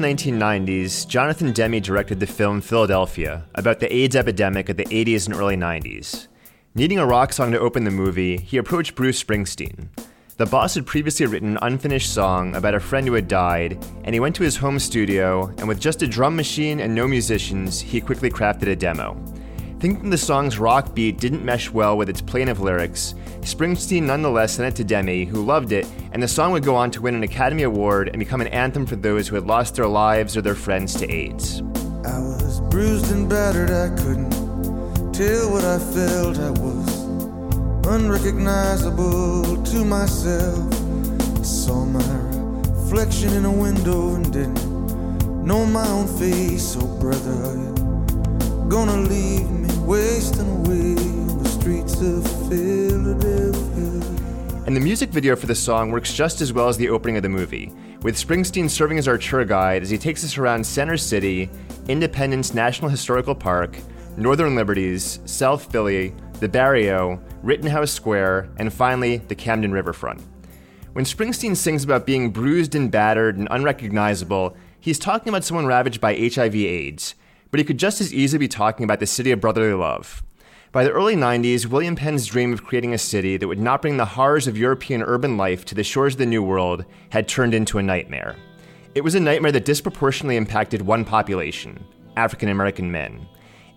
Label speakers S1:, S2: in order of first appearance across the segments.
S1: 1990s, Jonathan Demme directed the film Philadelphia about the AIDS epidemic of the 80s and early 90s. Needing a rock song to open the movie, he approached Bruce Springsteen. The boss had previously written an unfinished song about a friend who had died, and he went to his home studio, and with just a drum machine and no musicians, he quickly crafted a demo. Thinking the song's rock beat didn't mesh well with its plaintive lyrics, Springsteen nonetheless sent it to Demme, who loved it, and the song would go on to win an Academy Award and become an anthem for those who had lost their lives or their friends to AIDS.
S2: I was bruised and battered, I couldn't tell what I felt. I was unrecognizable to myself. I saw my reflection in a window and didn't know my own face. Oh, brother, are you gonna leave me wasting away on the streets of Philadelphia?
S1: And the music video for the song works just as well as the opening of the movie, with Springsteen serving as our tour guide as he takes us around Center City, Independence National Historical Park, Northern Liberties, South Philly, the Barrio, Rittenhouse Square, and finally, the Camden Riverfront. When Springsteen sings about being bruised and battered and unrecognizable, he's talking about someone ravaged by HIV AIDS, but he could just as easily be talking about the city of brotherly love. By the early 90s, William Penn's dream of creating a city that would not bring the horrors of European urban life to the shores of the New World had turned into a nightmare. It was a nightmare that disproportionately impacted one population African American men.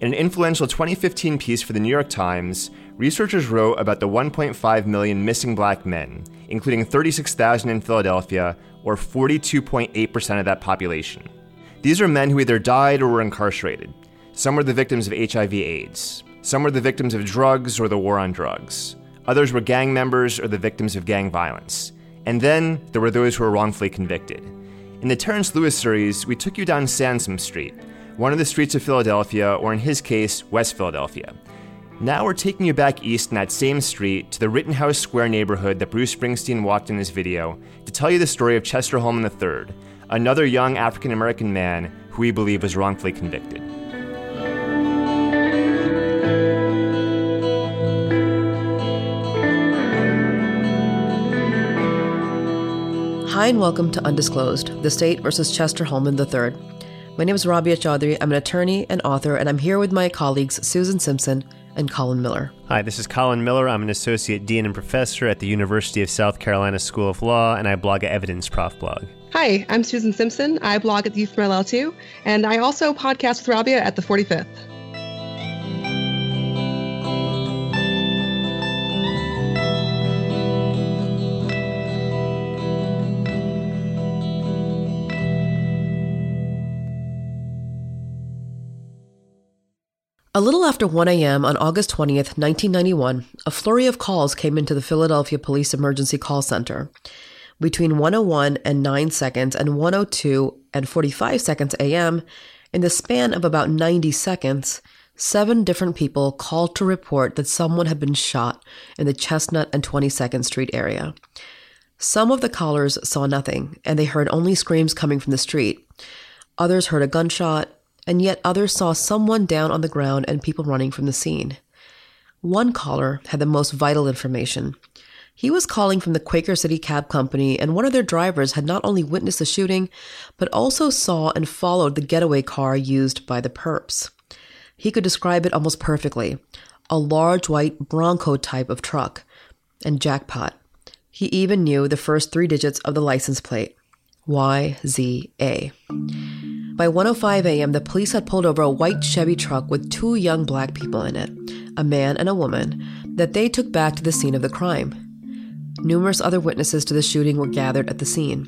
S1: In an influential 2015 piece for the New York Times, researchers wrote about the 1.5 million missing black men, including 36,000 in Philadelphia, or 42.8% of that population. These are men who either died or were incarcerated. Some were the victims of HIV/AIDS. Some were the victims of drugs or the war on drugs. Others were gang members or the victims of gang violence. And then there were those who were wrongfully convicted. In the Terrence Lewis series, we took you down Sansom Street, one of the streets of Philadelphia, or in his case, West Philadelphia. Now we're taking you back east in that same street to the Rittenhouse Square neighborhood that Bruce Springsteen walked in this video to tell you the story of Chester Hollman III, another young African American man who we believe was wrongfully convicted.
S3: Hi, and welcome to Undisclosed The State versus Chester Hollman III. My name is Rabia Chaudhry. I'm an attorney and author, and I'm here with my colleagues Susan Simpson and Colin Miller.
S1: Hi, this is Colin Miller. I'm an associate dean and professor at the University of South Carolina School of Law, and I blog at Evidence Prof blog.
S4: Hi, I'm Susan Simpson. I blog at the View from LL2, and I also podcast with Rabia at the 45th.
S3: A little after 1 a.m. on August 20th, 1991, a flurry of calls came into the Philadelphia Police Emergency Call Center. Between 101 and 9 seconds and 102 and 45 seconds a.m., in the span of about 90 seconds, seven different people called to report that someone had been shot in the Chestnut and 22nd Street area. Some of the callers saw nothing, and they heard only screams coming from the street. Others heard a gunshot, and yet others saw someone down on the ground and people running from the scene. One caller had the most vital information. He was calling from the Quaker City Cab Company, and one of their drivers had not only witnessed the shooting, but also saw and followed the getaway car used by the perps. He could describe it almost perfectly a large white Bronco type of truck. And jackpot. He even knew the first three digits of the license plate YZA. By 1:05 a.m., the police had pulled over a white Chevy truck with two young black people in it, a man and a woman. that they took back to the scene of the crime. Numerous other witnesses to the shooting were gathered at the scene.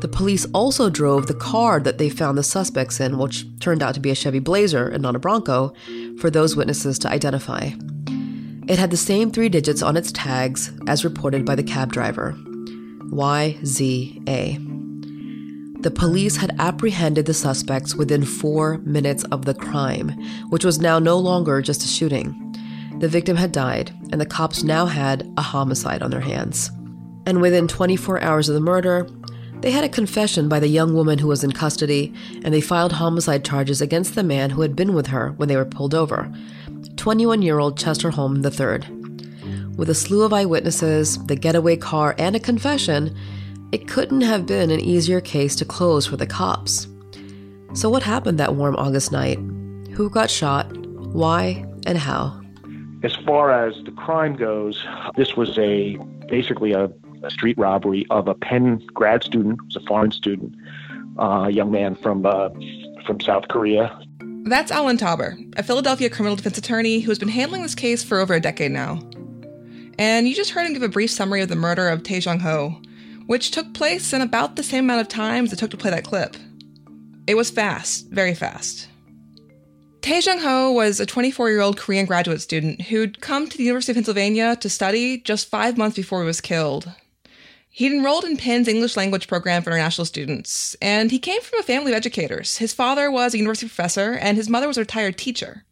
S3: The police also drove the car that they found the suspects in, which turned out to be a Chevy Blazer and not a Bronco, for those witnesses to identify. It had the same three digits on its tags as reported by the cab driver YZA. The police had apprehended the suspects within four minutes of the crime, which was now no longer just a shooting. The victim had died, and the cops now had a homicide on their hands. And within 24 hours of the murder, they had a confession by the young woman who was in custody, and they filed homicide charges against the man who had been with her when they were pulled over 21 year old Chester Hollman III. With a slew of eyewitnesses, the getaway car, and a confession, it couldn't have been an easier case to close for the cops. So, what happened that warm August night? Who got shot? Why? And how?
S5: As far as the crime goes, this was a basically a, a street robbery of a Penn grad student, was a foreign student, uh, a young man from uh, from South Korea.
S4: That's Alan Tauber, a Philadelphia criminal defense attorney who has been handling this case for over a decade now. And you just heard him give a brief summary of the murder of Tae Jung Ho, which took place in about the same amount of time as it took to play that clip. It was fast, very fast. Tae Jung Ho was a 24 year old Korean graduate student who'd come to the University of Pennsylvania to study just five months before he was killed. He'd enrolled in Penn's English language program for international students, and he came from a family of educators. His father was a university professor, and his mother was a retired teacher.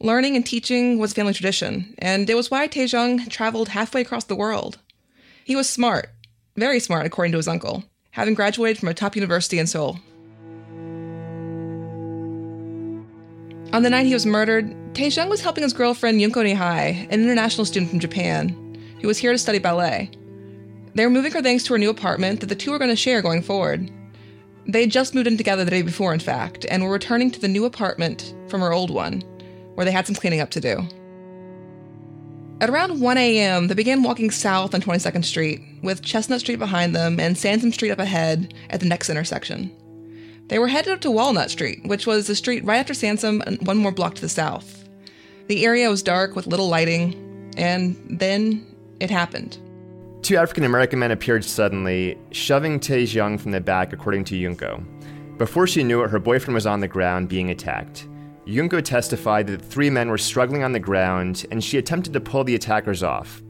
S4: Learning and teaching was family tradition, and it was why Taejung traveled halfway across the world. He was smart, very smart, according to his uncle, having graduated from a top university in Seoul. On the night he was murdered, Taejung was helping his girlfriend Yunko Nihai, an international student from Japan, who was here to study ballet. They were moving her things to her new apartment that the two were going to share going forward. They had just moved in together the day before, in fact, and were returning to the new apartment from her old one, where they had some cleaning up to do. At around 1 a.m., they began walking south on 22nd Street, with Chestnut Street behind them and Sansom Street up ahead at the next intersection. They were headed up to Walnut Street, which was the street right after Sansom and one more block to the south. The area was dark with little lighting, and then it happened.
S1: Two African American men appeared suddenly, shoving Tae Young from the back, according to Yunko. Before she knew it, her boyfriend was on the ground being attacked. Yunko testified that the three men were struggling on the ground and she attempted to pull the attackers off.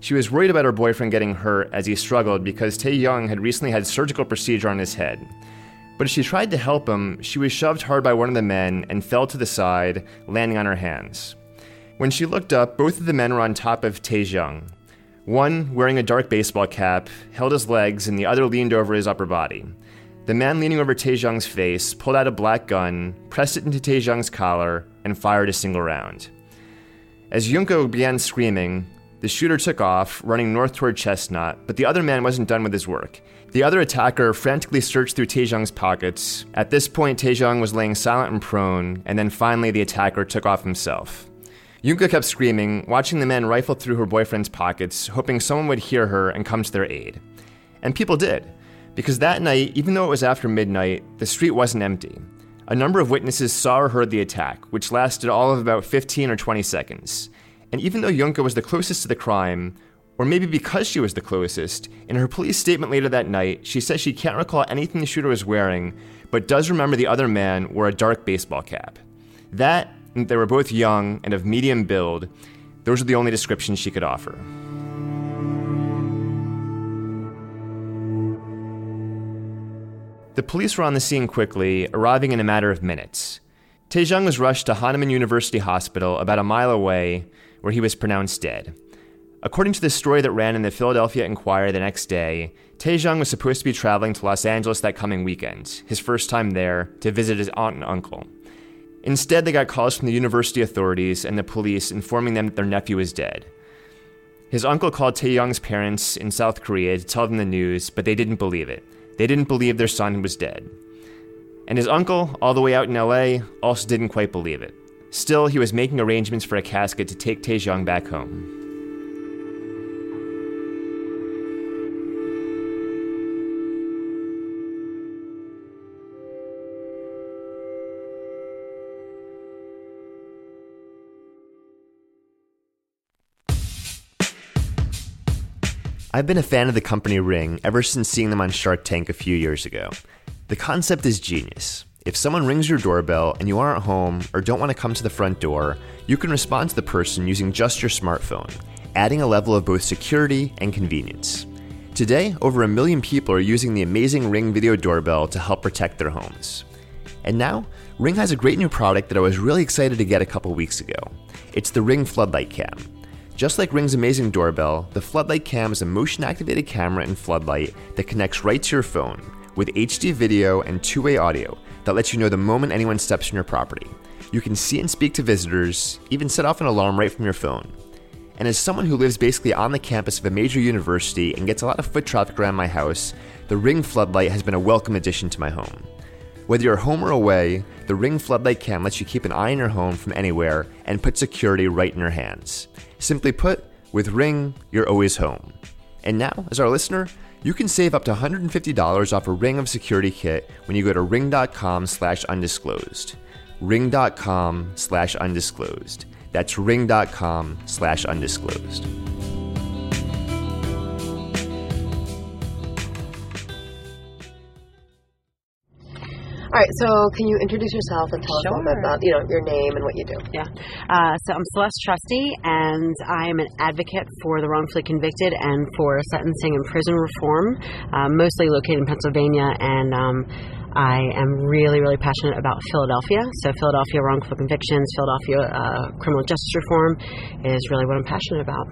S1: She was worried about her boyfriend getting hurt as he struggled because Tae Young had recently had surgical procedure on his head. But as she tried to help him, she was shoved hard by one of the men and fell to the side, landing on her hands. When she looked up, both of the men were on top of Tae Young. One, wearing a dark baseball cap, held his legs and the other leaned over his upper body. The man leaning over Taejung's face pulled out a black gun, pressed it into Taejung's collar, and fired a single round. As Yunko began screaming, the shooter took off, running north toward Chestnut, but the other man wasn't done with his work. The other attacker frantically searched through Taejung's pockets. At this point, Taejung was laying silent and prone, and then finally the attacker took off himself. Yunka kept screaming, watching the men rifle through her boyfriend's pockets, hoping someone would hear her and come to their aid. And people did. Because that night, even though it was after midnight, the street wasn't empty. A number of witnesses saw or heard the attack, which lasted all of about 15 or 20 seconds. And even though Yunka was the closest to the crime, or maybe because she was the closest, in her police statement later that night, she says she can't recall anything the shooter was wearing, but does remember the other man wore a dark baseball cap. That, and they were both young and of medium build, those are the only descriptions she could offer. The police were on the scene quickly, arriving in a matter of minutes. Taejung was rushed to Hahnemann University Hospital about a mile away, where he was pronounced dead. According to the story that ran in the Philadelphia Inquirer the next day, Taejung was supposed to be traveling to Los Angeles that coming weekend, his first time there, to visit his aunt and uncle. Instead, they got calls from the university authorities and the police informing them that their nephew was dead. His uncle called Taejung's parents in South Korea to tell them the news, but they didn't believe it. They didn't believe their son was dead. And his uncle, all the way out in LA, also didn't quite believe it. Still, he was making arrangements for a casket to take Taejung back home. I've been a fan of the company Ring ever since seeing them on Shark Tank a few years ago. The concept is genius. If someone rings your doorbell and you aren't home or don't want to come to the front door, you can respond to the person using just your smartphone, adding a level of both security and convenience. Today, over a million people are using the amazing Ring video doorbell to help protect their homes. And now, Ring has a great new product that I was really excited to get a couple weeks ago. It's the Ring Floodlight Cam. Just like Ring's amazing doorbell, the Floodlight Cam is a motion activated camera and floodlight that connects right to your phone with HD video and two way audio that lets you know the moment anyone steps on your property. You can see and speak to visitors, even set off an alarm right from your phone. And as someone who lives basically on the campus of a major university and gets a lot of foot traffic around my house, the Ring Floodlight has been a welcome addition to my home. Whether you're home or away, the Ring Floodlight Cam lets you keep an eye on your home from anywhere and put security right in your hands. Simply put, with Ring, you're always home. And now, as our listener, you can save up to $150 off a Ring of Security kit when you go to ring.com slash undisclosed. Ring.com slash undisclosed. That's ring.com
S3: All right, so can you introduce yourself and tell us a little bit about you know your name and what you do?
S6: Yeah. Uh, so I'm Celeste Trusty, and I'm an advocate for the wrongfully convicted and for sentencing and prison reform, uh, mostly located in Pennsylvania. And um, I am really, really passionate about Philadelphia. So Philadelphia wrongful convictions, Philadelphia uh, criminal justice reform is really what I'm passionate about.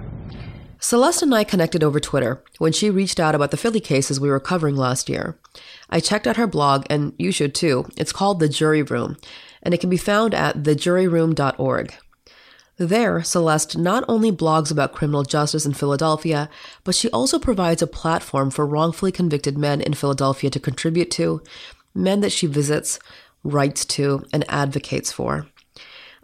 S3: Celeste and I connected over Twitter when she reached out about the Philly cases we were covering last year. I checked out her blog, and you should too. It's called The Jury Room, and it can be found at thejuryroom.org. There, Celeste not only blogs about criminal justice in Philadelphia, but she also provides a platform for wrongfully convicted men in Philadelphia to contribute to, men that she visits, writes to, and advocates for.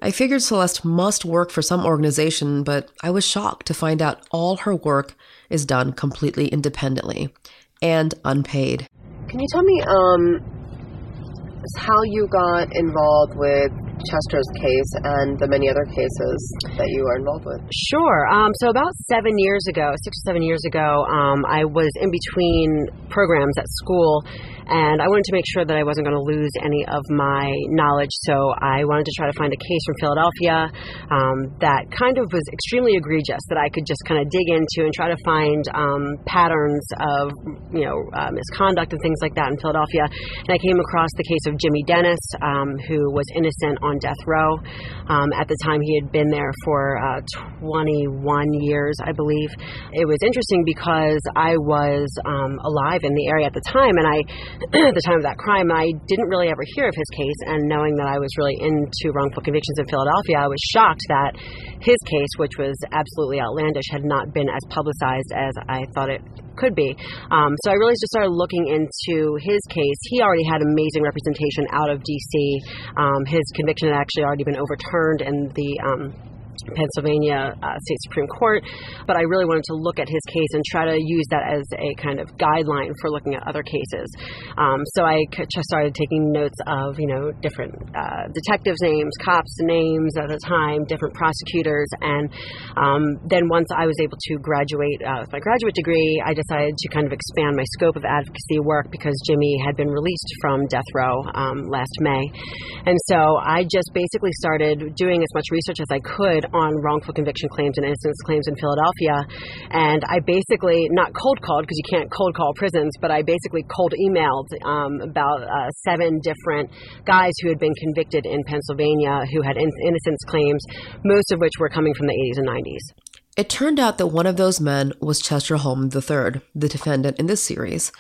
S3: I figured Celeste must work for some organization, but I was shocked to find out all her work is done completely independently and unpaid. Can you tell me um, how you got involved with Chester's case and the many other cases that you are involved with?
S6: Sure. Um, so about seven years ago, six or seven years ago, um, I was in between programs at school and I wanted to make sure that I wasn't going to lose any of my knowledge. So I wanted to try to find a case from Philadelphia um, that kind of was extremely egregious that I could just kind of dig into and try to find um, patterns of you know uh, misconduct and things like that in Philadelphia. And I came across the case of Jimmy Dennis, um, who was innocent on death row. Um, at the time, he had been there for uh, 21 years, I believe. It was interesting because I was um, alive in the area at the time, and I at the time of that crime, I didn't really ever hear of his case. And knowing that I was really into wrongful convictions in Philadelphia, I was shocked that his case, which was absolutely outlandish, had not been as publicized as I thought it could be. Um, so I really just started looking into his case. He already had amazing representation out of D.C. Um, his conviction had actually already been overturned in the um, Pennsylvania uh, State Supreme Court, but I really wanted to look at his case and try to use that as a kind of guideline for looking at other cases. Um, so I started taking notes of you know different uh, detectives' names, cops' names at the time, different prosecutors, and um, then once I was able to graduate uh, with my graduate degree, I decided to kind of expand my scope of advocacy work because Jimmy had been released from death row um, last May, and so I just basically started doing as much research as I could on wrongful conviction claims and innocence claims in Philadelphia. And I basically, not cold called because you can't cold call prisons, but I basically cold emailed um, about uh, seven different guys who had been convicted in Pennsylvania who had in- innocence claims, most of which were coming from the 80s and 90s.
S3: It turned out that one of those men was Chester Hollman III, the defendant in this series.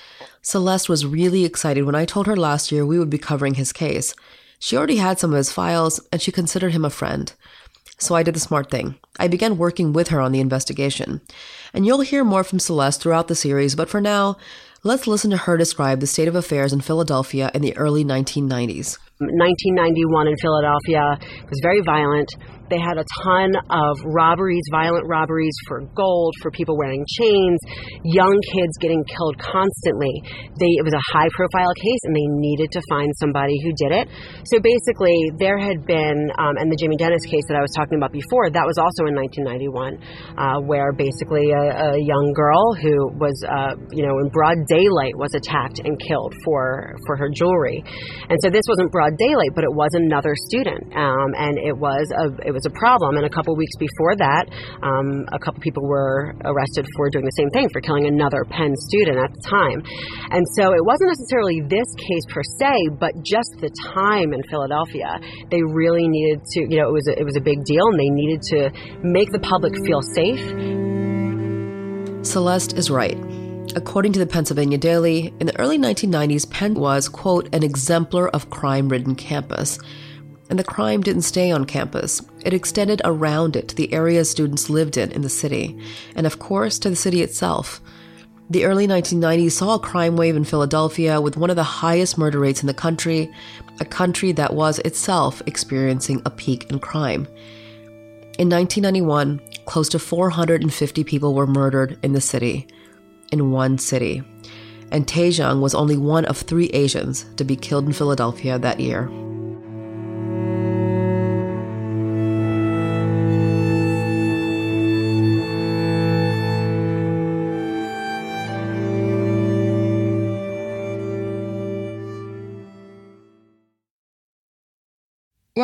S3: Celeste was really excited when I told her last year we would be covering his case. She already had some of his files, and she considered him a friend. So I did the smart thing. I began working with her on the investigation. And you'll hear more from Celeste throughout the series, but for now, let's listen to her describe the state of affairs in Philadelphia in the early 1990s.
S6: 1991 in Philadelphia was very violent. They had a ton of robberies, violent robberies for gold, for people wearing chains, young kids getting killed constantly. They, it was a high profile case and they needed to find somebody who did it. So basically, there had been, um, and the Jimmy Dennis case that I was talking about before, that was also in 1991, uh, where basically a, a, young girl who was, uh, you know, in broad daylight was attacked and killed for, for her jewelry. And so this wasn't broad daylight, but it was another student. Um, and it was a, it was a problem. And a couple weeks before that, um, a couple people were arrested for doing the same thing, for killing another Penn student at the time. And so it wasn't necessarily this case per se, but just the time in Philadelphia. They really needed to, you know, it was a, it was a big deal, and they needed to make the public feel safe.
S3: Celeste is right. According to the Pennsylvania Daily, in the early 1990s, Penn was, quote, an exemplar of crime ridden campus. And the crime didn't stay on campus. It extended around it to the areas students lived in in the city, and of course to the city itself. The early 1990s saw a crime wave in Philadelphia with one of the highest murder rates in the country, a country that was itself experiencing a peak in crime. In 1991, close to 450 people were murdered in the city, in one city. And Taejong was only one of three Asians to be killed in Philadelphia that year.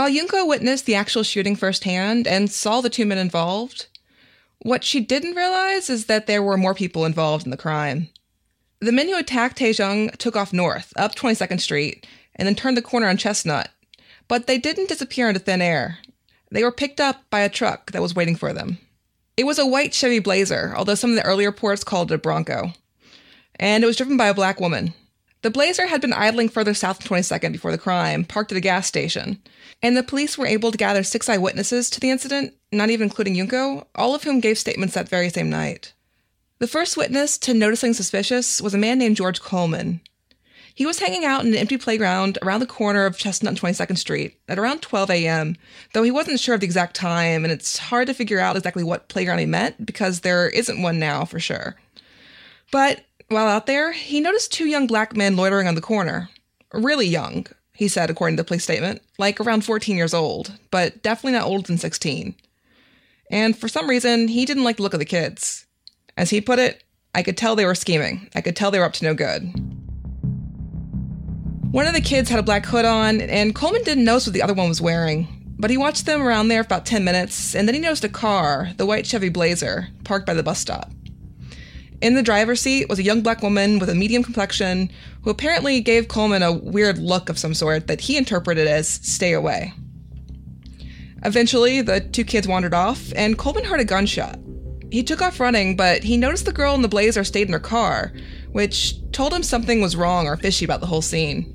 S4: While Yunko witnessed the actual shooting firsthand and saw the two men involved, what she didn't realize is that there were more people involved in the crime. The men who attacked Taejong took off north, up 22nd Street, and then turned the corner on Chestnut. But they didn't disappear into thin air. They were picked up by a truck that was waiting for them. It was a white Chevy Blazer, although some of the earlier reports called it a Bronco. And it was driven by a black woman. The Blazer had been idling further south on 22nd before the crime, parked at a gas station, and the police were able to gather six eyewitnesses to the incident, not even including Yunko, all of whom gave statements that very same night. The first witness to noticing suspicious was a man named George Coleman. He was hanging out in an empty playground around the corner of Chestnut and 22nd Street at around 12 a.m., though he wasn't sure of the exact time, and it's hard to figure out exactly what playground he meant because there isn't one now for sure. But while out there, he noticed two young black men loitering on the corner. Really young, he said, according to the police statement, like around 14 years old, but definitely not older than 16. And for some reason, he didn't like the look of the kids. As he put it, I could tell they were scheming. I could tell they were up to no good. One of the kids had a black hood on, and Coleman didn't notice what the other one was wearing. But he watched them around there for about 10 minutes, and then he noticed a car, the white Chevy Blazer, parked by the bus stop. In the driver's seat was a young black woman with a medium complexion who apparently gave Coleman a weird look of some sort that he interpreted as stay away. Eventually, the two kids wandered off, and Coleman heard a gunshot. He took off running, but he noticed the girl in the blazer stayed in her car, which told him something was wrong or fishy about the whole scene.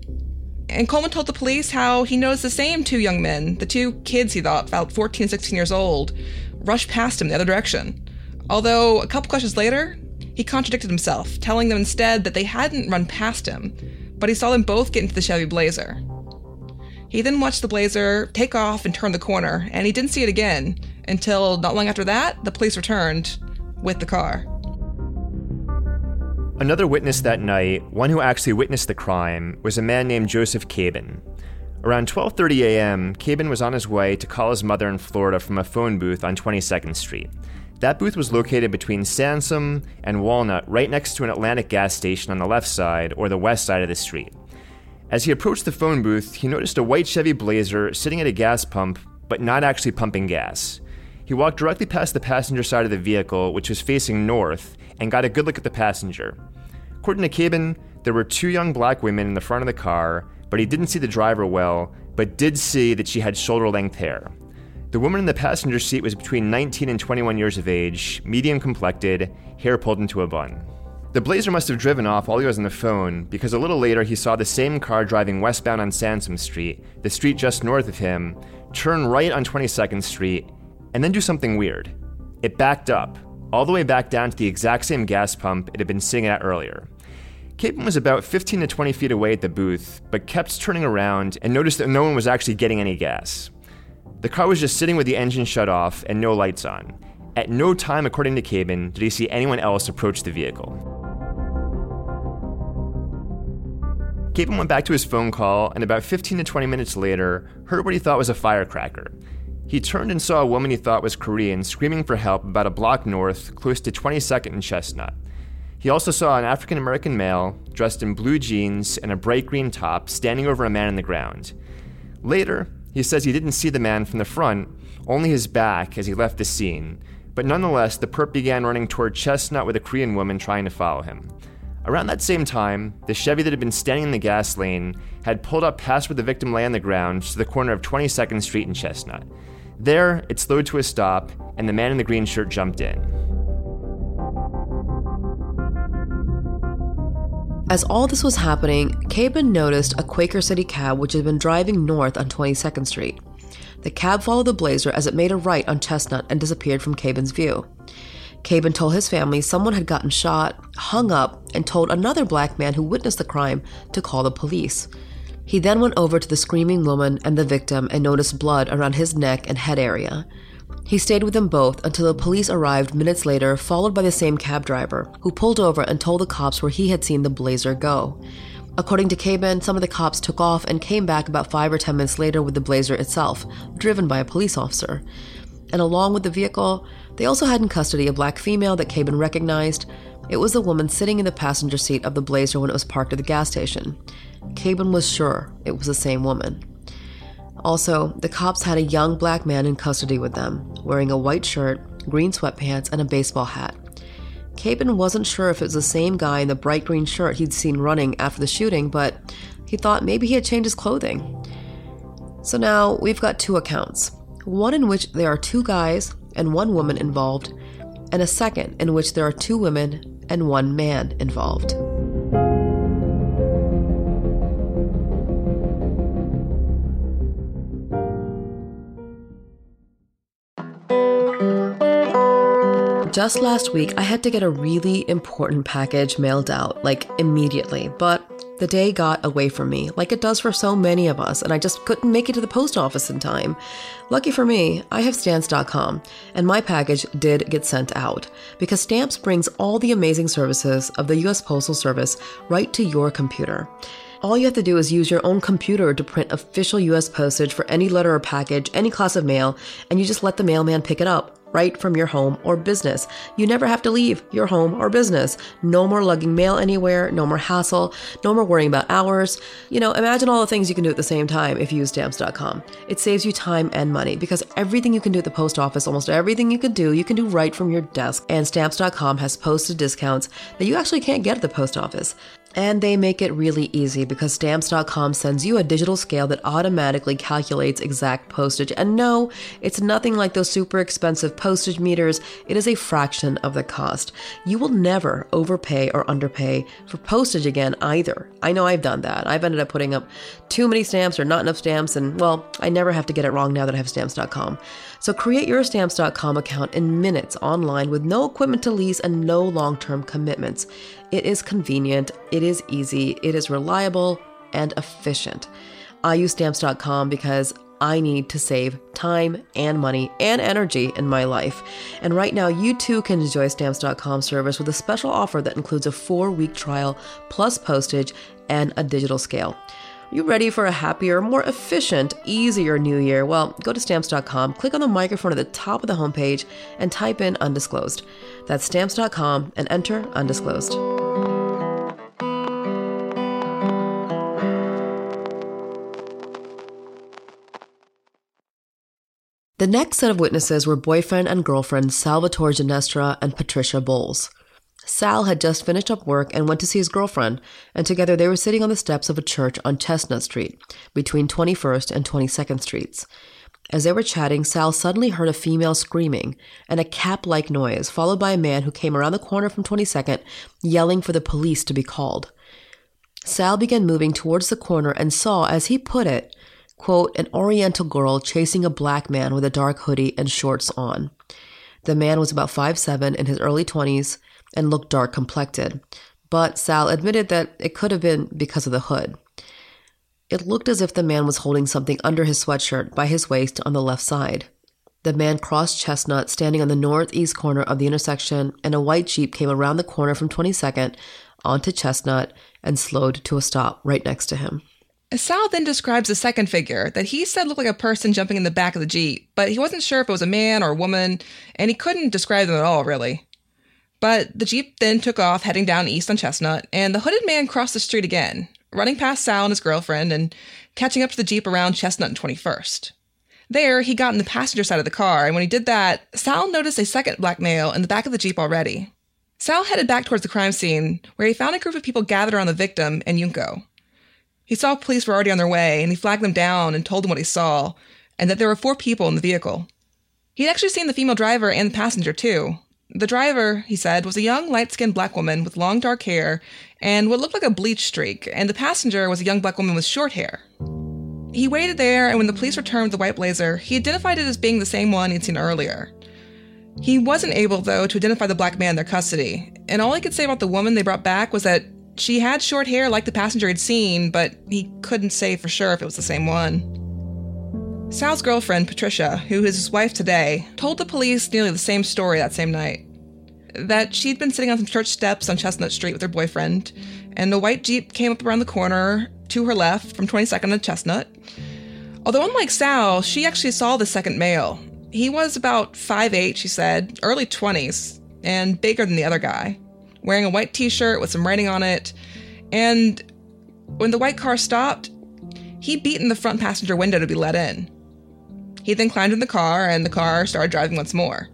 S4: And Coleman told the police how he noticed the same two young men, the two kids he thought about 14 16 years old, rush past him the other direction. Although, a couple questions later, he contradicted himself, telling them instead that they hadn't run past him, but he saw them both get into the Chevy Blazer. He then watched the Blazer take off and turn the corner, and he didn't see it again until not long after that, the police returned with the car.
S1: Another witness that night, one who actually witnessed the crime, was a man named Joseph Cabin. Around 12:30 a.m., Cabin was on his way to call his mother in Florida from a phone booth on 22nd Street. That booth was located between Sansom and Walnut, right next to an Atlantic gas station on the left side or the west side of the street. As he approached the phone booth, he noticed a white Chevy Blazer sitting at a gas pump, but not actually pumping gas. He walked directly past the passenger side of the vehicle, which was facing north, and got a good look at the passenger. According to Cabin, there were two young black women in the front of the car, but he didn't see the driver well, but did see that she had shoulder length hair. The woman in the passenger seat was between 19 and 21 years of age, medium complected, hair pulled into a bun. The Blazer must have driven off while he was on the phone because a little later he saw the same car driving westbound on Sansom Street, the street just north of him, turn right on 22nd Street, and then do something weird. It backed up, all the way back down to the exact same gas pump it had been sitting at earlier. Cabin was about 15 to 20 feet away at the booth, but kept turning around and noticed that no one was actually getting any gas. The car was just sitting with the engine shut off and no lights on. At no time, according to Cabin, did he see anyone else approach the vehicle. Cabin went back to his phone call and about 15 to 20 minutes later heard what he thought was a firecracker. He turned and saw a woman he thought was Korean screaming for help about a block north, close to 22nd and Chestnut. He also saw an African American male dressed in blue jeans and a bright green top standing over a man on the ground. Later, he says he didn't see the man from the front, only his back as he left the scene, but nonetheless, the perp began running toward Chestnut with a Korean woman trying to follow him. Around that same time, the Chevy that had been standing in the gas lane had pulled up past where the victim lay on the ground to the corner of 22nd Street and Chestnut. There, it slowed to a stop, and the man in the green shirt jumped in.
S3: As all this was happening, Cabin noticed a Quaker City cab which had been driving north on 22nd Street. The cab followed the blazer as it made a right on Chestnut and disappeared from Cabin's view. Cabin told his family someone had gotten shot, hung up, and told another black man who witnessed the crime to call the police. He then went over to the screaming woman and the victim and noticed blood around his neck and head area. He stayed with them both until the police arrived minutes later, followed by the same cab driver, who pulled over and told the cops where he had seen the blazer go. According to Cabin, some of the cops took off and came back about five or ten minutes later with the blazer itself, driven by a police officer. And along with the vehicle, they also had in custody a black female that Cabin recognized. It was the woman sitting in the passenger seat of the Blazer when it was parked at the gas station. Cabin was sure it was the same woman. Also, the cops had a young black man in custody with them, wearing a white shirt, green sweatpants, and a baseball hat. Cabin wasn't sure if it was the same guy in the bright green shirt he'd seen running after the shooting, but he thought maybe he had changed his clothing. So now we've got two accounts one in which there are two guys and one woman involved, and a second in which there are two women and one man involved. Just last week, I had to get a really important package mailed out, like immediately, but the day got away from me, like it does for so many of us, and I just couldn't make it to the post office in time. Lucky for me, I have stamps.com, and my package did get sent out because Stamps brings all the amazing services of the U.S. Postal Service right to your computer. All you have to do is use your own computer to print official US postage for any letter or package, any class of mail, and you just let the mailman pick it up right from your home or business. You never have to leave your home or business. No more lugging mail anywhere, no more hassle, no more worrying about hours. You know, imagine all the things you can do at the same time if you use stamps.com. It saves you time and money because everything you can do at the post office, almost everything you can do, you can do right from your desk. And stamps.com has posted discounts that you actually can't get at the post office. And they make it really easy because stamps.com sends you a digital scale that automatically calculates exact postage. And no, it's nothing like those super expensive postage meters. It is a fraction of the cost. You will never overpay or underpay for postage again either. I know I've done that. I've ended up putting up too many stamps or not enough stamps, and well, I never have to get it wrong now that I have stamps.com. So create your stamps.com account in minutes online with no equipment to lease and no long term commitments. It is convenient, it is easy, it is reliable, and efficient. I use stamps.com because I need to save time and money and energy in my life. And right now, you too can enjoy stamps.com service with a special offer that includes a four week trial plus postage and a digital scale. Are You ready for a happier, more efficient, easier new year? Well, go to stamps.com, click on the microphone at the top of the homepage, and type in undisclosed. That's stamps.com and enter undisclosed. The next set of witnesses were boyfriend and girlfriend Salvatore Ginestra and Patricia Bowles. Sal had just finished up work and went to see his girlfriend, and together they were sitting on the steps of a church on Chestnut Street, between 21st and 22nd Streets. As they were chatting, Sal suddenly heard a female screaming and a cap like noise, followed by a man who came around the corner from 22nd, yelling for the police to be called. Sal began moving towards the corner and saw, as he put it, quote, an Oriental girl chasing a black man with a dark hoodie and shorts on. The man was about five seven in his early 20s and looked dark complected, but Sal admitted that it could have been because of the hood. It looked as if the man was holding something under his sweatshirt by his waist on the left side. The man crossed Chestnut, standing on the northeast corner of the intersection, and a white Jeep came around the corner from 22nd onto Chestnut and slowed to a stop right next to him.
S4: Sal then describes a second figure that he said looked like a person jumping in the back of the Jeep, but he wasn't sure if it was a man or a woman, and he couldn't describe them at all, really. But the Jeep then took off, heading down east on Chestnut, and the hooded man crossed the street again, running past Sal and his girlfriend and catching up to the Jeep around Chestnut and 21st. There, he got in the passenger side of the car, and when he did that, Sal noticed a second black male in the back of the Jeep already. Sal headed back towards the crime scene, where he found a group of people gathered around the victim and Yunko. He saw police were already on their way, and he flagged them down and told them what he saw, and that there were four people in the vehicle. He'd actually seen the female driver and the passenger, too. The driver, he said, was a young, light skinned black woman with long dark hair and what looked like a bleach streak, and the passenger was a young black woman with short hair. He waited there, and when the police returned the white blazer, he identified it as being the same one he'd seen earlier. He wasn't able, though, to identify the black man in their custody, and all he could say about the woman they brought back was that she had short hair like the passenger had seen, but he couldn't say for sure if it was the same one. Sal's girlfriend, Patricia, who is his wife today, told the police nearly the same story that same night. That she'd been sitting on some church steps on Chestnut Street with her boyfriend, and a white Jeep came up around the corner to her left from 22nd and Chestnut. Although, unlike Sal, she actually saw the second male. He was about 5'8, she said, early 20s, and bigger than the other guy wearing a white t shirt with some writing on it. And when the white car stopped, he beat in the front passenger window to be let in. He then climbed in the car, and the car started driving once more.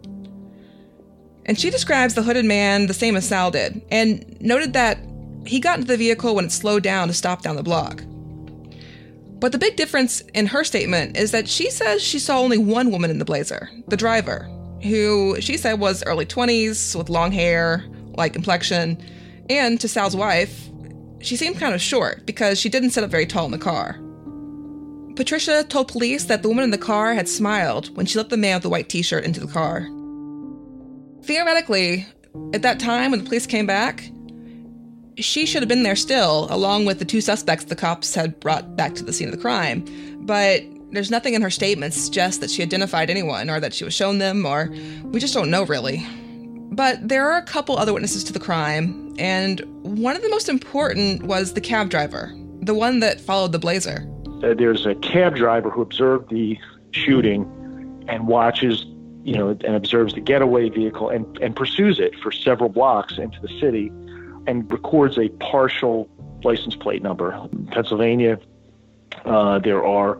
S4: And she describes the hooded man the same as Sal did, and noted that he got into the vehicle when it slowed down to stop down the block. But the big difference in her statement is that she says she saw only one woman in the blazer, the driver, who she said was early 20s with long hair, like complexion, and to Sal's wife, she seemed kind of short because she didn't sit up very tall in the car. Patricia told police that the woman in the car had smiled when she let the man with the white t shirt into the car. Theoretically, at that time when the police came back, she should have been there still, along with the two suspects the cops had brought back to the scene of the crime. But there's nothing in her statements suggest that she identified anyone or that she was shown them, or we just don't know really. But there are a couple other witnesses to the crime, and one of the most important was the cab driver, the one that followed the blazer.
S5: Uh, there's a cab driver who observed the shooting and watches, you know, and observes the getaway vehicle and, and pursues it for several blocks into the city and records a partial license plate number. In Pennsylvania, uh, there are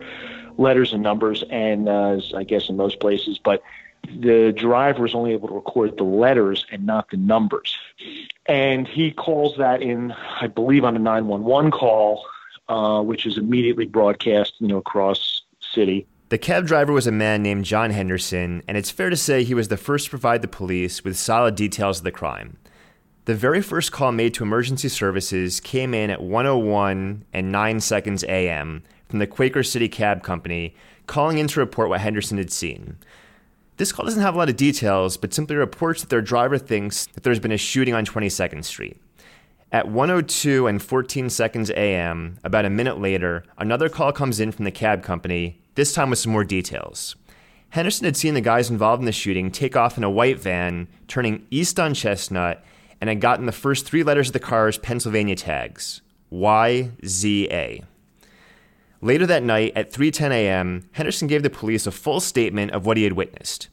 S5: letters and numbers, and uh, I guess in most places, but the driver is only able to record the letters and not the numbers. And he calls that in, I believe, on a 911 call, uh, which is immediately broadcast, you know, across city.
S1: The cab driver was a man named John Henderson, and it's fair to say he was the first to provide the police with solid details of the crime. The very first call made to emergency services came in at 101 and 9 seconds AM from the Quaker City Cab Company, calling in to report what Henderson had seen. This call doesn't have a lot of details, but simply reports that their driver thinks that there's been a shooting on 22nd Street. At 102 and 14 seconds AM, about a minute later, another call comes in from the cab company, this time with some more details. Henderson had seen the guys involved in the shooting take off in a white van, turning east on Chestnut, and had gotten the first three letters of the car's Pennsylvania tags YZA. Later that night at 3:10 a.m., Henderson gave the police a full statement of what he had witnessed.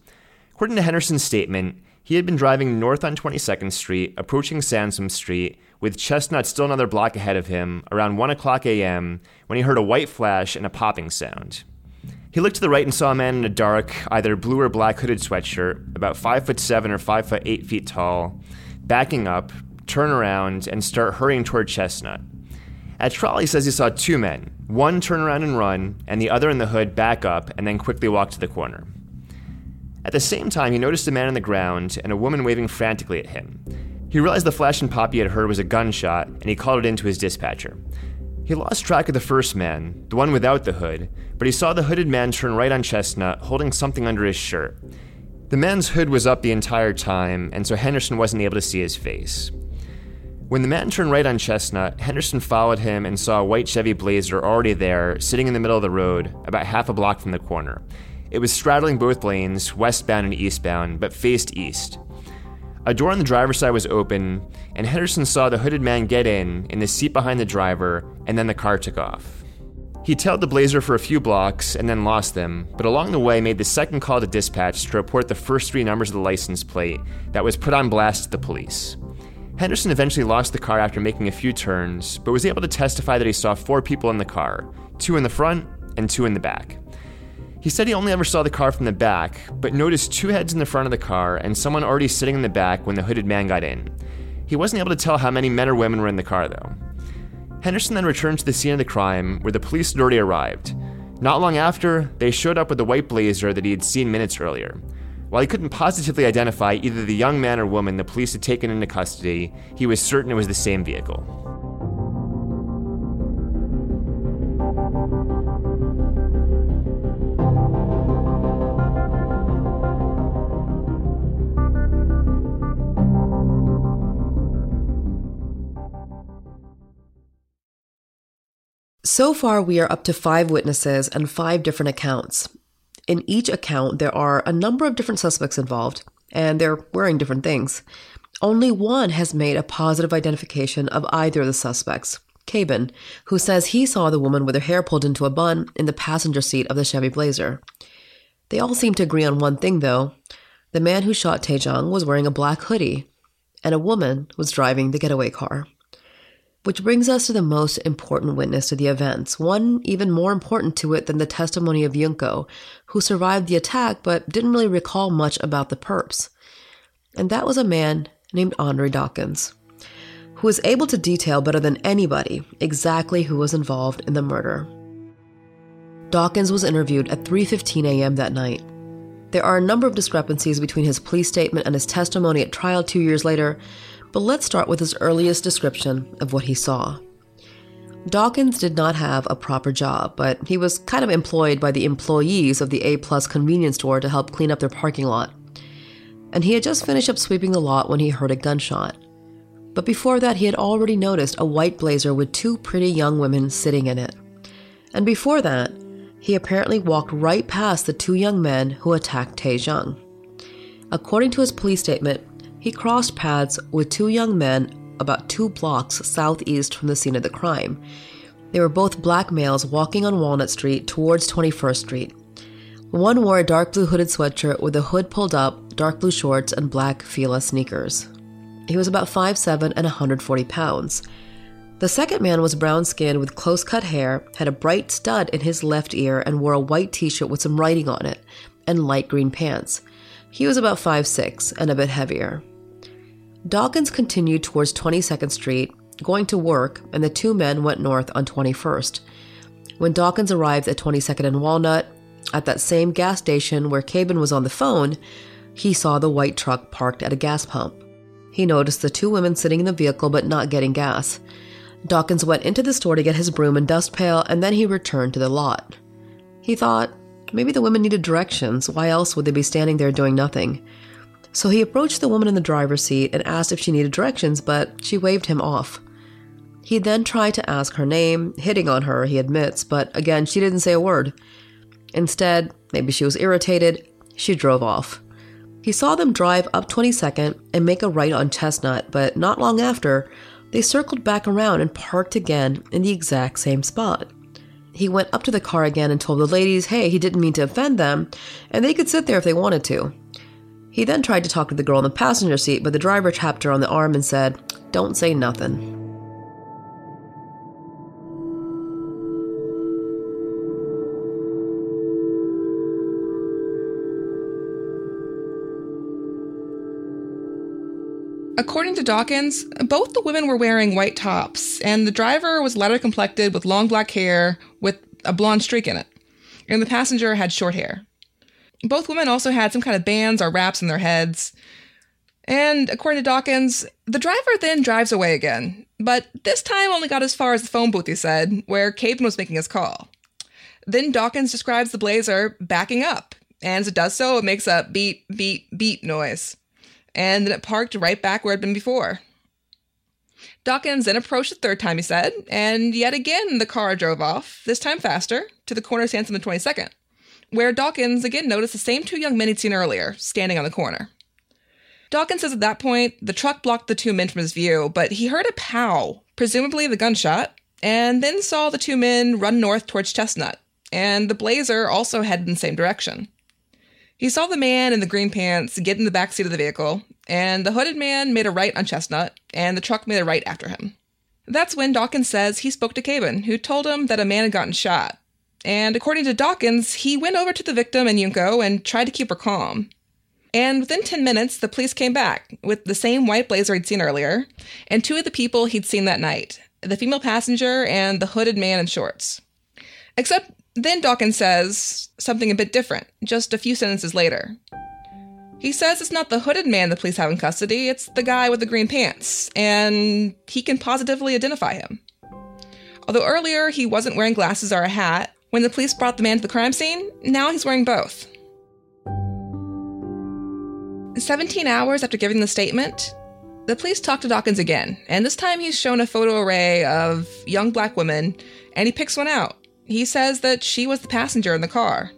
S1: According to Henderson's statement, he had been driving north on 22nd Street, approaching Sansom Street, with Chestnut still another block ahead of him, around 1 o'clock a.m., when he heard a white flash and a popping sound. He looked to the right and saw a man in a dark, either blue or black hooded sweatshirt, about 5 foot 7 or 5 foot 8 feet tall, backing up, turn around, and start hurrying toward Chestnut. At he says he saw two men, one turn around and run, and the other in the hood back up and then quickly walk to the corner. At the same time, he noticed a man on the ground and a woman waving frantically at him. He realized the flash and pop he had heard was a gunshot, and he called it in to his dispatcher. He lost track of the first man, the one without the hood, but he saw the hooded man turn right on Chestnut, holding something under his shirt. The man's hood was up the entire time, and so Henderson wasn't able to see his face. When the man turned right on Chestnut, Henderson followed him and saw a white Chevy Blazer already there, sitting in the middle of the road, about half a block from the corner. It was straddling both lanes, westbound and eastbound, but faced east. A door on the driver's side was open, and Henderson saw the hooded man get in, in the seat behind the driver, and then the car took off. He tailed the Blazer for a few blocks and then lost them, but along the way made the second call to dispatch to report the first three numbers of the license plate that was put on blast to the police. Henderson eventually lost the car after making a few turns, but was able to testify that he saw four people in the car two in the front and two in the back. He said he only ever saw the car from the back, but noticed two heads in the front of the car and someone already sitting in the back when the hooded man got in. He wasn't able to tell how many men or women were in the car, though. Henderson then returned to the scene of the crime, where the police had already arrived. Not long after, they showed up with the white blazer that he had seen minutes earlier. While he couldn't positively identify either the young man or woman the police had taken into custody, he was certain it was the same vehicle.
S3: So far, we are up to five witnesses and five different accounts. In each account, there are a number of different suspects involved, and they're wearing different things. Only one has made a positive identification of either of the suspects, Cabin, who says he saw the woman with her hair pulled into a bun in the passenger seat of the Chevy Blazer. They all seem to agree on one thing, though. The man who shot Taejong was wearing a black hoodie, and a woman was driving the getaway car. Which brings us to the most important witness to the events, one even more important to it than the testimony of Yunko, who survived the attack but didn't really recall much about the perps. And that was a man named Andre Dawkins, who was able to detail better than anybody exactly who was involved in the murder. Dawkins was interviewed at 3:15 a.m. that night. There are a number of discrepancies between his police statement and his testimony at trial 2 years later, but let's start with his earliest description of what he saw. Dawkins did not have a proper job, but he was kind of employed by the employees of the A Plus convenience store to help clean up their parking lot. And he had just finished up sweeping the lot when he heard a gunshot. But before that, he had already noticed a white blazer with two pretty young women sitting in it. And before that, he apparently walked right past the two young men who attacked Taejong. According to his police statement, he crossed paths with two young men about two blocks southeast from the scene of the crime. They were both black males walking on Walnut Street towards 21st Street. One wore a dark blue hooded sweatshirt with the hood pulled up, dark blue shorts, and black Fila sneakers. He was about 5'7 and 140 pounds. The second man was brown skinned with close cut hair, had a bright stud in his left ear, and wore a white t shirt with some writing on it, and light green pants. He was about 5'6 and a bit heavier. Dawkins continued towards 22nd Street, going to work, and the two men went north on 21st. When Dawkins arrived at 22nd and Walnut, at that same gas station where Cabin was on the phone, he saw the white truck parked at a gas pump. He noticed the two women sitting in the vehicle but not getting gas. Dawkins went into the store to get his broom and dust pail, and then he returned to the lot. He thought, maybe the women needed directions. Why else would they be standing there doing nothing? So he approached the woman in the driver's seat and asked if she needed directions, but she waved him off. He then tried to ask her name, hitting on her, he admits, but again, she didn't say a word. Instead, maybe she was irritated, she drove off. He saw them drive up 22nd and make a right on Chestnut, but not long after, they circled back around and parked again in the exact same spot. He went up to the car again and told the ladies, hey, he didn't mean to offend them, and they could sit there if they wanted to. He then tried to talk to the girl in the passenger seat, but the driver tapped her on the arm and said, Don't say nothing.
S4: According to Dawkins, both the women were wearing white tops, and the driver was lighter complected with long black hair with a blonde streak in it, and the passenger had short hair. Both women also had some kind of bands or wraps in their heads. And according to Dawkins, the driver then drives away again, but this time only got as far as the phone booth, he said, where Cabin was making his call. Then Dawkins describes the Blazer backing up, and as it does so, it makes a beep, beep, beep noise. And then it parked right back where it had been before. Dawkins then approached the third time, he said, and yet again the car drove off, this time faster, to the corner of Sansom and 22nd, where Dawkins again noticed the same two young men he'd seen earlier, standing on the corner. Dawkins says at that point, the truck blocked the two men from his view, but he heard a pow, presumably the gunshot, and then saw the two men run north towards Chestnut, and the Blazer also headed in the same direction. He saw the man in the green pants get in the back seat of the vehicle, and the hooded man made a right on Chestnut, and the truck made a right after him. That's when Dawkins says he spoke to Cabin, who told him that a man had gotten shot. And according to Dawkins, he went over to the victim and Yunko and tried to keep her calm. And within 10 minutes, the police came back with the same white blazer he'd seen earlier, and two of the people he'd seen that night the female passenger and the hooded man in shorts. Except then Dawkins says something a bit different, just a few sentences later. He says it's not the hooded man the police have in custody, it's the guy with the green pants, and he can positively identify him. Although earlier he wasn't wearing glasses or a hat, when the police brought the man to the crime scene, now he's wearing both. 17 hours after giving the statement, the police talk to Dawkins again, and this time he's shown a photo array of young black women, and he picks one out. He says that she was the passenger in the car.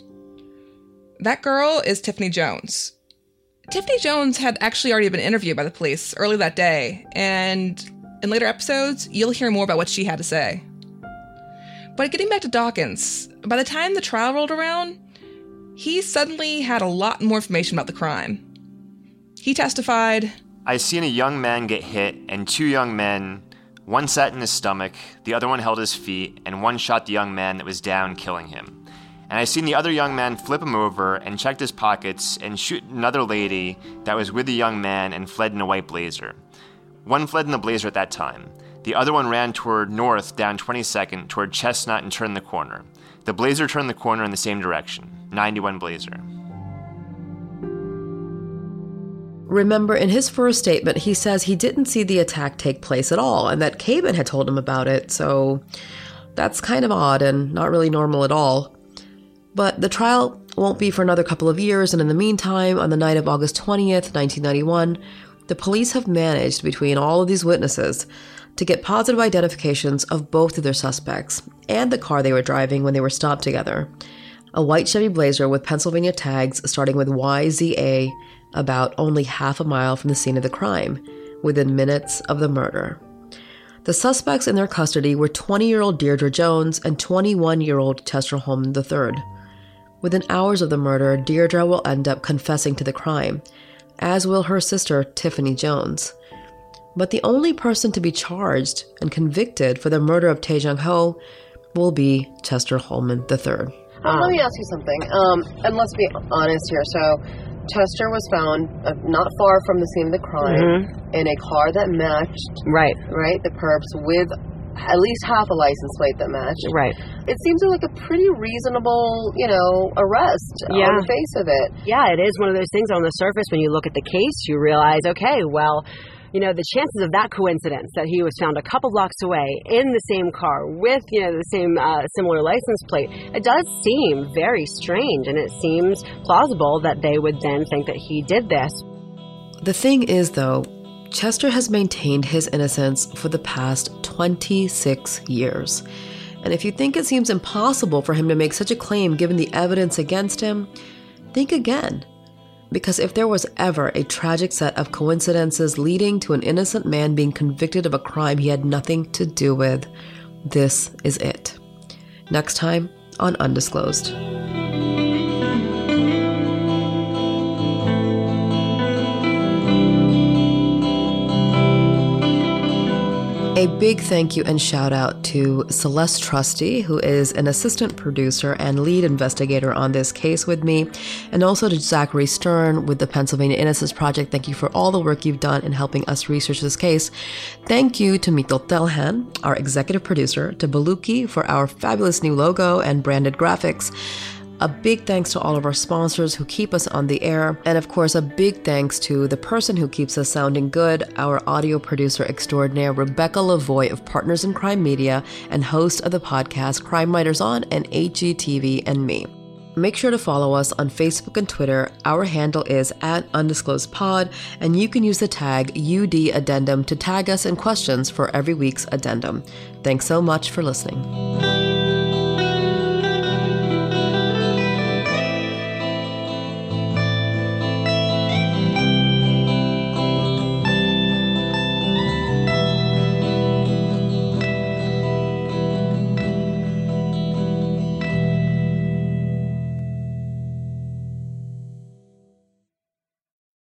S4: That girl is Tiffany Jones. Tiffany Jones had actually already been interviewed by the police early that day, and in later episodes, you'll hear more about what she had to say. But getting back to Dawkins, by the time the trial rolled around, he suddenly had a lot more information about the crime. He testified
S1: I seen a young man get hit, and two young men, one sat in his stomach, the other one held his feet, and one shot the young man that was down, killing him. And I seen the other young man flip him over and checked his pockets and shoot another lady that was with the young man and fled in a white blazer. One fled in the blazer at that time. The other one ran toward north down 22nd toward Chestnut and turned the corner. The blazer turned the corner in the same direction. 91 blazer.
S3: Remember, in his first statement, he says he didn't see the attack take place at all and that Cabin had told him about it, so that's kind of odd and not really normal at all. But the trial won't be for another couple of years, and in the meantime, on the night of August 20th, 1991, the police have managed, between all of these witnesses, to get positive identifications of both of their suspects and the car they were driving when they were stopped together. A white Chevy Blazer with Pennsylvania tags starting with YZA about only half a mile from the scene of the crime, within minutes of the murder. The suspects in their custody were 20 year old Deirdre Jones and 21 year old Chester Hollman III. Within hours of the murder, Deirdre will end up confessing to the crime, as will her sister, Tiffany Jones. But the only person to be charged and convicted for the murder of Tae Jung Ho will be Chester Hollman III.
S7: Um, let me ask you something. Um, and let's be honest here. So, Chester was found uh, not far from the scene of the crime
S6: Mm-hmm.
S7: in a car that matched,
S6: Right,
S7: right, the perps with at least half a license plate that matched.
S6: right.
S7: It seems like a pretty reasonable, you know, arrest
S6: Yeah.
S7: on the face of it.
S6: Yeah, it is one of those things on the surface when you look at the case, you realize, okay, well, you know, the chances of that coincidence that he was found a couple blocks away in the same car with, you know, the same uh, similar license plate, it does seem very strange and it seems plausible that they would then think that he did this.
S3: The thing is, though, Chester has maintained his innocence for the past 26 years. And if you think it seems impossible for him to make such a claim given the evidence against him, think again. Because if there was ever a tragic set of coincidences leading to an innocent man being convicted of a crime he had nothing to do with, this is it. Next time on Undisclosed. A big thank you and shout out to Celeste Trusty, who is an assistant producer and lead investigator on this case with me, and also to Zachary Stern with the Pennsylvania Innocence Project. Thank you for all the work you've done in helping us research this case. Thank you to Mito Telhan, our executive producer, to Baluki for our fabulous new logo and branded graphics. A big thanks to all of our sponsors who keep us on the air. And of course, a big thanks to the person who keeps us sounding good, our audio producer extraordinaire, Rebecca Lavoie of Partners in Crime Media and host of the podcast Crime Writers On and HGTV and me. Make sure to follow us on Facebook and Twitter. Our handle is at undisclosed pod, and you can use the tag UD Addendum to tag us in questions for every week's addendum. Thanks so much for listening.